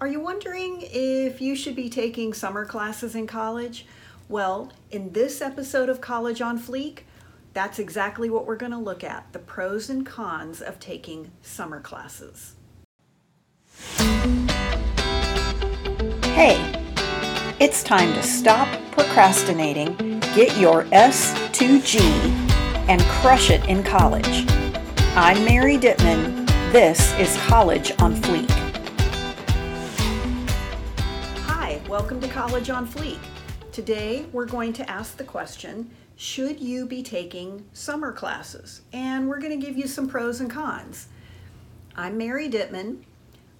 Are you wondering if you should be taking summer classes in college? Well, in this episode of College on Fleek, that's exactly what we're going to look at the pros and cons of taking summer classes. Hey, it's time to stop procrastinating, get your S2G, and crush it in college. I'm Mary Dittman. This is College on Fleek. Welcome to College on Fleek. Today we're going to ask the question Should you be taking summer classes? And we're going to give you some pros and cons. I'm Mary Dittman.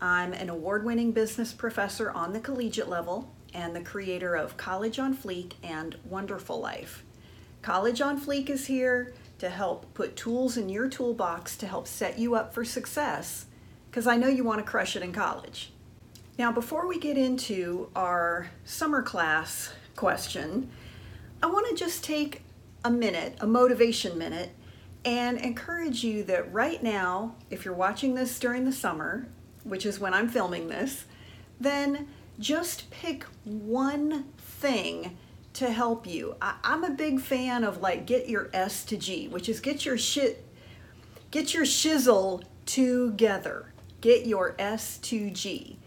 I'm an award winning business professor on the collegiate level and the creator of College on Fleek and Wonderful Life. College on Fleek is here to help put tools in your toolbox to help set you up for success because I know you want to crush it in college. Now, before we get into our summer class question, I want to just take a minute, a motivation minute, and encourage you that right now, if you're watching this during the summer, which is when I'm filming this, then just pick one thing to help you. I, am a big fan of like get your S to G, which is get your shit, get your shizzle together. Get your S to G.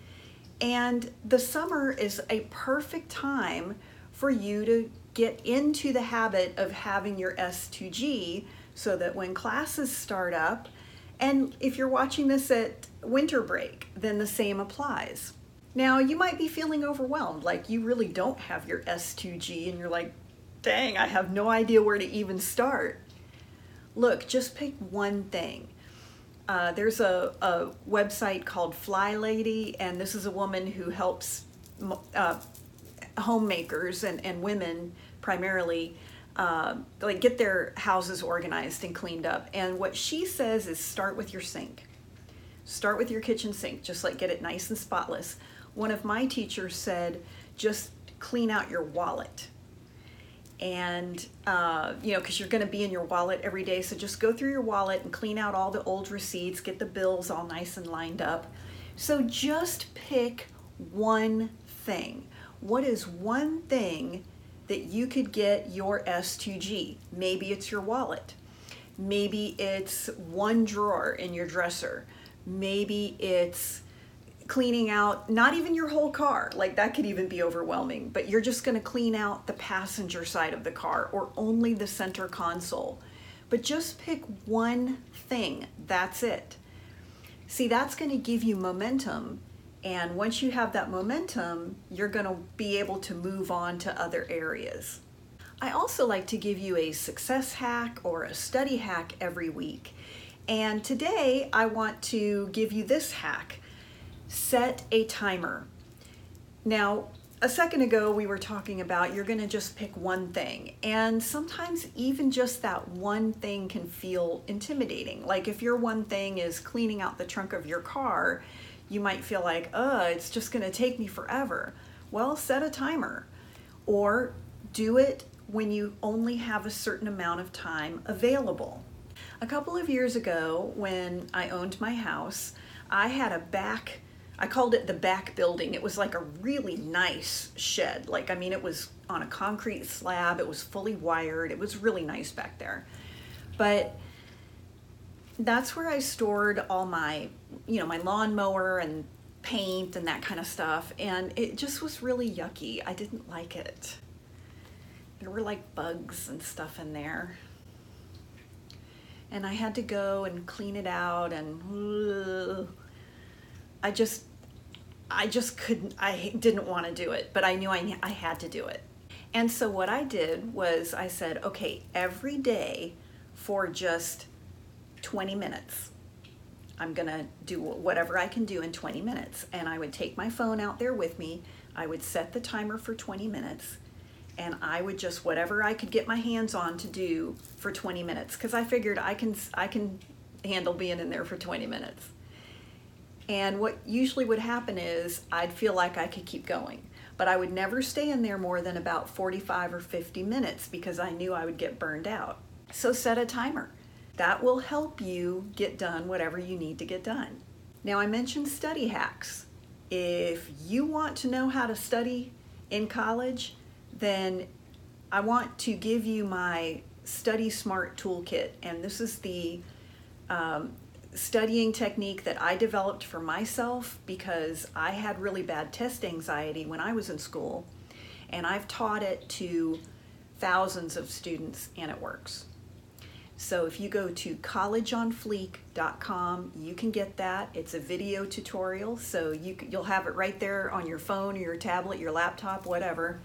And the summer is a perfect time for you to get into the habit of having your S2G so that when classes start up, and if you're watching this at winter break, then the same applies. Now, you might be feeling overwhelmed, like you really don't have your S2G, and you're like, dang, I have no idea where to even start. Look, just pick one thing. Uh, there's a, a, website called Fly Lady, and this is a woman who helps uh, homemakers and, and women primarily uh, like get their houses organized and cleaned up. And what she says is start with your sink. Start with your kitchen sink, just like get it nice and spotless. One of my teachers said, just clean out your wallet and uh, you know because you're going to be in your wallet every day. So just go through your wallet and clean out all the old receipts get the bills all nice and lined up. So just pick one thing. What is one thing that you could get your s2g maybe it's your wallet. Maybe it's one drawer in your dresser. Maybe it's cleaning out not even your whole car like that could even be overwhelming but you're just going to clean out the passenger side of the car or only the center console. But just pick one thing that's it. See that's going to give you momentum and once you have that momentum you're going to be able to move on to other areas. I also like to give you a success hack or a study hack every week. And today i want to give you this hack set a timer. Now, a second ago, we were talking about you're going to just pick one thing. And sometimes, even just that one thing can feel intimidating. Like if your one thing is cleaning out the trunk of your car, you might feel like, uh, it's just going to take me forever. Well, set a timer or do it when you only have a certain amount of time available. A couple of years ago, when I owned my house, I had a back I called it the back building. It was like a really nice shed. Like, I mean, it was on a concrete slab, it was fully wired, it was really nice back there. But that's where I stored all my, you know, my lawnmower and paint and that kind of stuff. And it just was really yucky. I didn't like it. There were like bugs and stuff in there. And I had to go and clean it out and. I just, I just couldn't, I didn't want to do it, but I knew I, I had to do it. And so what I did was I said, okay, every day for just 20 minutes, I'm going to do whatever I can do in 20 minutes. And I would take my phone out there with me. I would set the timer for 20 minutes and I would just whatever I could get my hands on to do for 20 minutes cuz I figured I can I can handle being in there for 20 minutes. And what usually would happen is I'd feel like I could keep going, but I would never stay in there more than about 45 or 50 minutes because I knew I would get burned out. So set a timer. That will help you get done whatever you need to get done. Now, I mentioned study hacks. If you want to know how to study in college, then I want to give you my Study Smart Toolkit. And this is the um, studying technique that I developed for myself because I had really bad test anxiety when I was in school. And I've taught it to thousands of students, and it works. So if you go to collegeonfleek.com, you can get that. It's a video tutorial, so you you'll have it right there on your phone or your tablet, your laptop, whatever.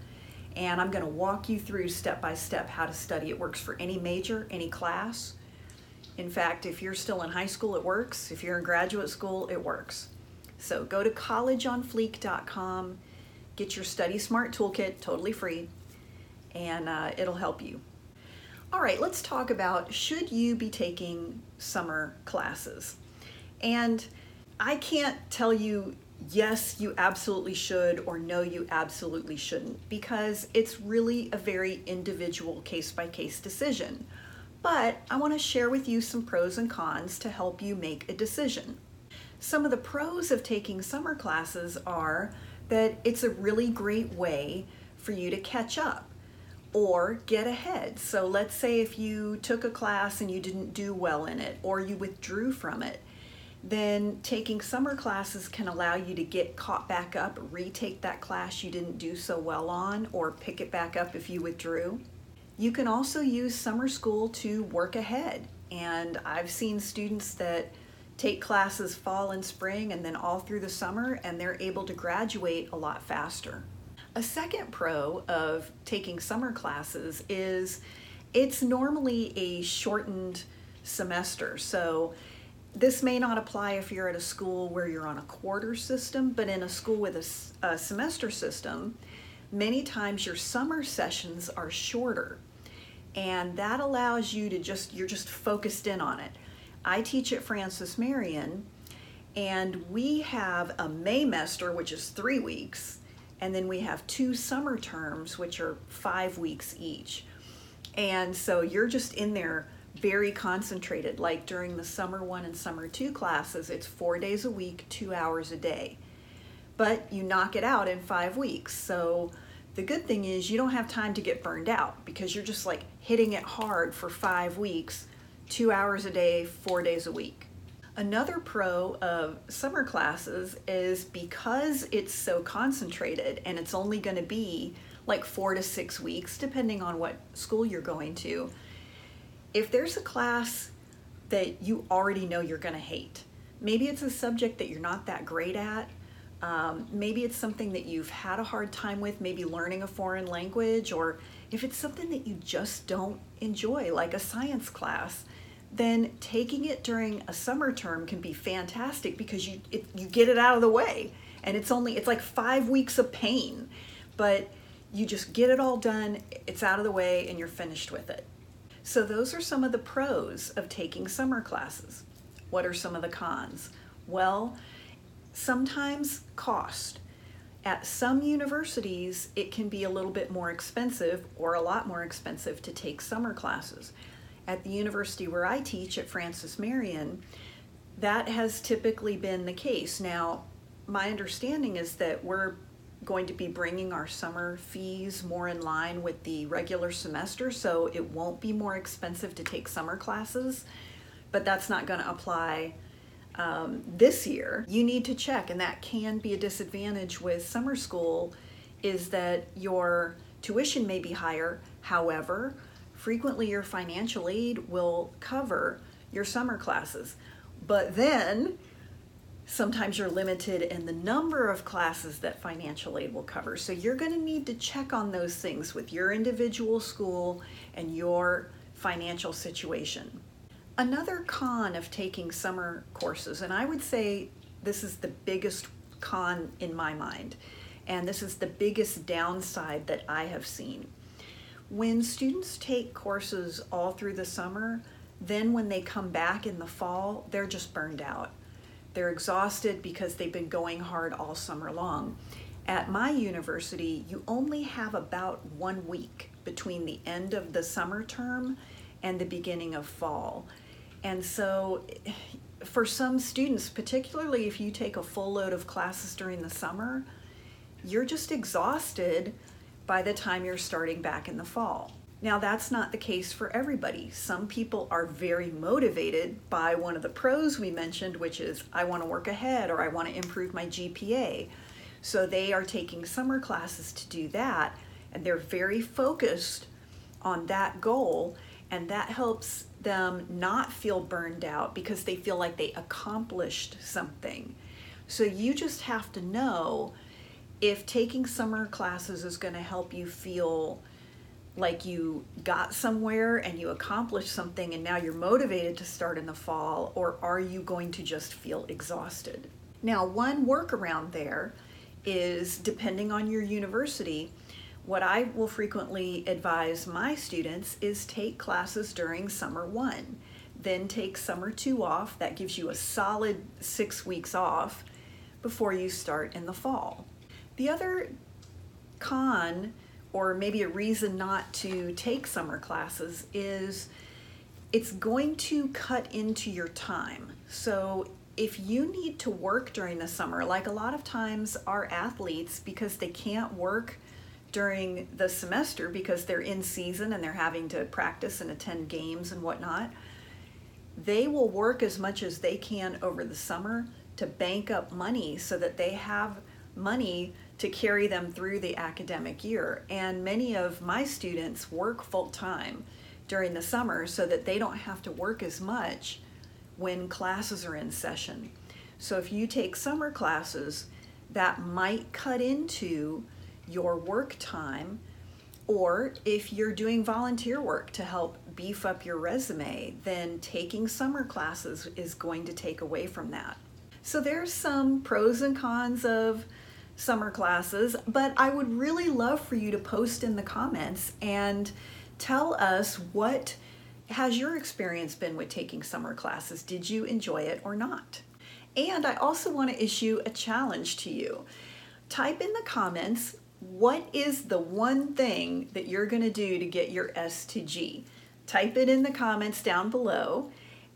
And I'm going to walk you through step by step how to study. It works for any major, any class. In fact, if you're still in high school, it works. If you're in graduate school, it works. So go to collegeonfleek.com, get your Study Smart Toolkit, totally free, and uh, it'll help you. All right, let's talk about should you be taking summer classes? And I can't tell you yes, you absolutely should, or no, you absolutely shouldn't, because it's really a very individual case by case decision. But I want to share with you some pros and cons to help you make a decision. Some of the pros of taking summer classes are that it's a really great way for you to catch up or get ahead. So let's say if you took a class and you didn't do well in it or you withdrew from it, then taking summer classes can allow you to get caught back up, retake that class you didn't do so well on, or pick it back up if you withdrew. You can also use summer school to work ahead. And I've seen students that take classes fall and spring and then all through the summer, and they're able to graduate a lot faster. A second pro of taking summer classes is it's normally a shortened semester. So this may not apply if you're at a school where you're on a quarter system, but in a school with a, a semester system, many times your summer sessions are shorter. And that allows you to just, you're just focused in on it. I teach at Francis Marion, and we have a Maymester, which is three weeks, and then we have two summer terms, which are five weeks each. And so you're just in there very concentrated. Like during the summer one and summer two classes, it's four days a week, two hours a day. But you knock it out in five weeks. So the good thing is you don't have time to get burned out because you're just like hitting it hard for five weeks, two hours a day, four days a week. Another pro of summer classes is because it's so concentrated and it's only going to be like four to six weeks, depending on what school you're going to. If there's a class that you already know you're going to hate, maybe it's a subject that you're not that great at, um, maybe it's something that you've had a hard time with, maybe learning a foreign language, or if it's something that you just don't enjoy, like a science class then taking it during a summer term can be fantastic because you it, you get it out of the way. And it's only it's like 5 weeks of pain but you just get it all done it's out of the way and you're finished with it. So those are some of the pros of taking summer classes. What are some of the cons? Well sometimes cost at some universities it can be a little bit more expensive or a lot more expensive to take summer classes at the university where I teach at Francis Marion, that has typically been the case. Now, my understanding is that we're going to be bringing our summer fees more in line with the regular semester, so it won't be more expensive to take summer classes, but that's not going to apply um, this year. You need to check, and that can be a disadvantage with summer school, is that your tuition may be higher. However, frequently your financial aid will cover your summer classes. But then sometimes you're limited in the number of classes that financial aid will cover. So you're going to need to check on those things with your individual school and your financial situation. Another con of taking summer courses, and I would say this is the biggest con in my mind, and this is the biggest downside that I have seen when students take courses all through the summer, then when they come back in the fall, they're just burned out. They're exhausted because they've been going hard all summer long. At my university, you only have about one week between the end of the summer term and the beginning of fall. And so for some students, particularly if you take a full load of classes during the summer, you're just exhausted by the time you're starting back in the fall. Now, that's not the case for everybody. Some people are very motivated by one of the pros we mentioned, which is I want to work ahead or I want to improve my GPA. So they are taking summer classes to do that, and they're very focused on that goal, and that helps them not feel burned out because they feel like they accomplished something. So you just have to know if taking summer classes is going to help you feel like you got somewhere and you accomplished something and now you're motivated to start in the fall, or are you going to just feel exhausted? Now, one workaround there is depending on your university, what I will frequently advise my students is take classes during summer one, then take summer two off. That gives you a solid six weeks off before you start in the fall. The other con, or maybe a reason not to take summer classes, is it's going to cut into your time. So if you need to work during the summer, like a lot of times our athletes, because they can't work during the semester because they're in season and they're having to practice and attend games and whatnot, they will work as much as they can over the summer to bank up money so that they have money to carry them through the academic year. And many of my students work full time during the summer so that they don't have to work as much when classes are in session. So if you take summer classes, that might cut into your work time. Or if you're doing volunteer work to help beef up your resume, then taking summer classes is going to take away from that. So there's some pros and cons of summer classes, but I would really love for you to post in the comments and tell us what has your experience been with taking summer classes? Did you enjoy it or not? And I also want to issue a challenge to you. Type in the comments what is the one thing that you're going to do to get your S to G. Type it in the comments down below.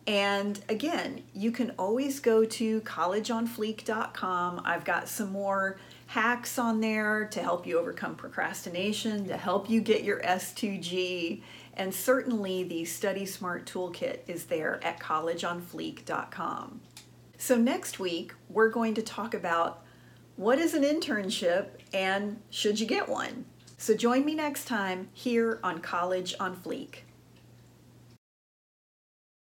And again, you can always go to collegeonfleek.com. I've got some more hacks on there to help you overcome procrastination, to help you get your S2G, and certainly the Study Smart Toolkit is there at collegeonfleek.com. So next week, we're going to talk about what is an internship and should you get one? So join me next time here on College on Fleek.